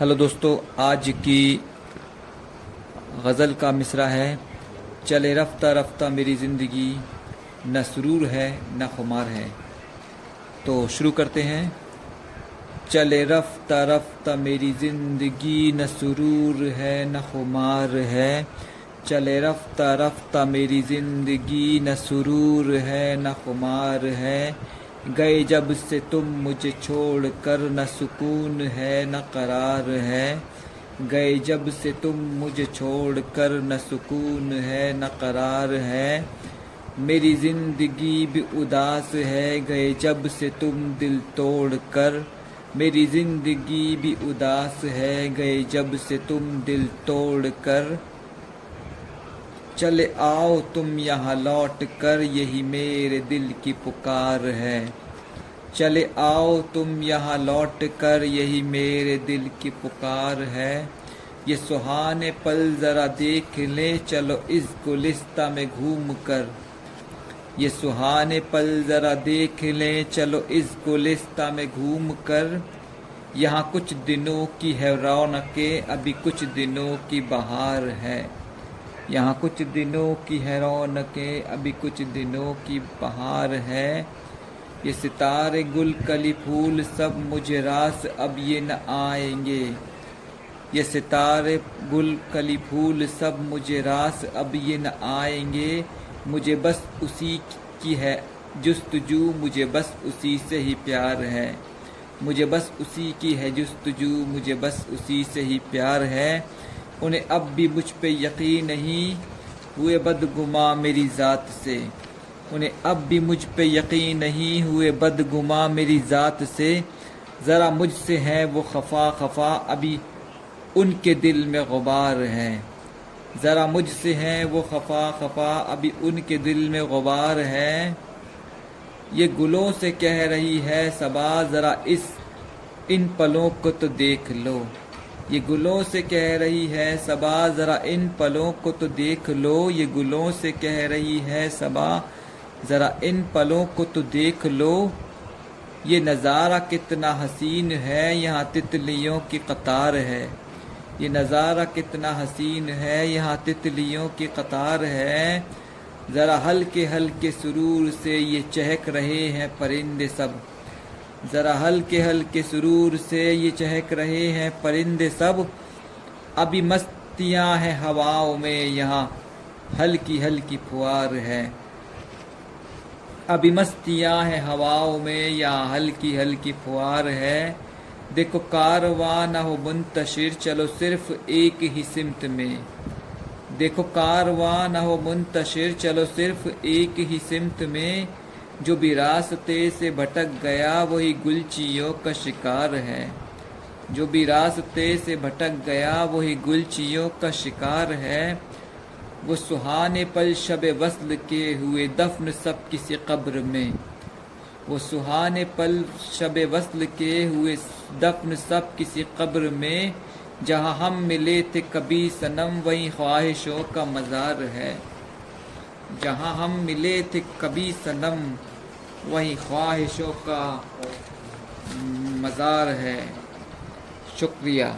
Hello दोस्तों, आज की गज़ल का मिसरा है। चले रफ्ता रफ्ता मेरी ज़िंदगी, न सुरूर है, न खुमार है। तो शुरू करते हैं। चले रफ्ता रफ्ता मेरी ज़िंदगी, न सुरूर है, न खुमार है। चले रफ्ता रफ्ता मेरी ज़िंदगी, न सुरूर है, न खुमार है। गए जब से तुम मुझे छोड़ कर न सुकून है, न करार है। गए जब से तुम मुझे छोड़ कर न सुकून है, न करार है। मेरी ज़िंदगी भी उदास है। गए जब से तुम दिल तोड़ कर मेरी ज़िंदगी भी उदास है। गए जब से तुम दिल तोड़ कर चले आओ, तुम यहाँ लौट कर यही मेरे दिल की पुकार है। चले आओ, तुम यहाँ लौट कर यही मेरे दिल की पुकार है। ये सुहाने पल ज़रा देख ले, चलो इस गुलिस्ता में घूम कर। ये सुहाने पल ज़रा देख ले, चलो इस गुलिस्ता में घूम कर। यहाँ कुछ दिनों की है रौनकें, अभी कुछ दिनों की बहार है। यहाँ कुछ दिनों की है रौनकें, अभी कुछ दिनों की बहार है। ये सितारे, गुल, कली, फूल सब मुझे रास, अब ये न आएँगे। ये सितारे, गुल, कली, फूल सब मुझे रास, अब ये न आएँगे। मुझे बस उसी की है, जस्तजू, मुझे बस उसी से ही प्यार है। मुझे बस उसी की है, जस्तजू, मुझे बस उसी से ही प्यार है। उन्हें अब भी मुझ पे यकीन नहीं हुए बदगुमा मेरी ज़ात से। उन्हें अब भी मुझ पे यकीन नहीं हुए बदगुमा मेरी ज़ात से। ज़रा मुझसे है वो खफा खफा, अभी उनके दिल में गुबार है। ज़रा मुझसे है वो खफा खफा, अभी उनके दिल में गुबार है। ये गुलों से कह रही है सबा, ज़रा इस इन पलों को तो देख लो। ये गुलों से कह रही है, सबा, ज़रा इन पलों को तो देख लो। ये गुलों से कह रही है, सबा, ज़रा इन पलों को तो देख लो। ये नज़ारा कितना हसीन है, यहाँ तितलियों की कतार है। ये नज़ारा कितना हसीन है, यहाँ तितलियों की कतार है। ज़रा हल्के हल्के सुरूर से ये चहक रहे हैं परिंदे सब। ज़रा हल्के हल्के सुरूर से ये चहक रहे हैं परिंदे सब। अभी मस्तियाँ हैं हवाओं में, यहाँ हल्की हल्की फुहार है। अभी मस्तियाँ हैं हवाओं में, यहाँ हल्की हल्की फुहार है। देखो कारवां न हो मुंतशिर, चलो सिर्फ़ एक ही सिमत में। देखो कारवां न हो मुंतशिर, चलो सिर्फ़ एक ही सिमत में। जो भी रास्ते से भटक गया, वही गुलचियों का शिकार है। जो भी रास्ते से भटक गया, वही गुलचियों का शिकार है। वो सुहाने पल शब वसल के हुए दफन सब किसी कब्र में। वो सुहाने पल शब वसल के हुए दफन सब किसी कब्र में। जहाँ हम मिले थे कभी सनम, वहीं ख्वाहिशों का मज़ार है। जहाँ हम मिले थे कभी सनम वही ख्वाहिशों का मज़ार है। शुक्रिया।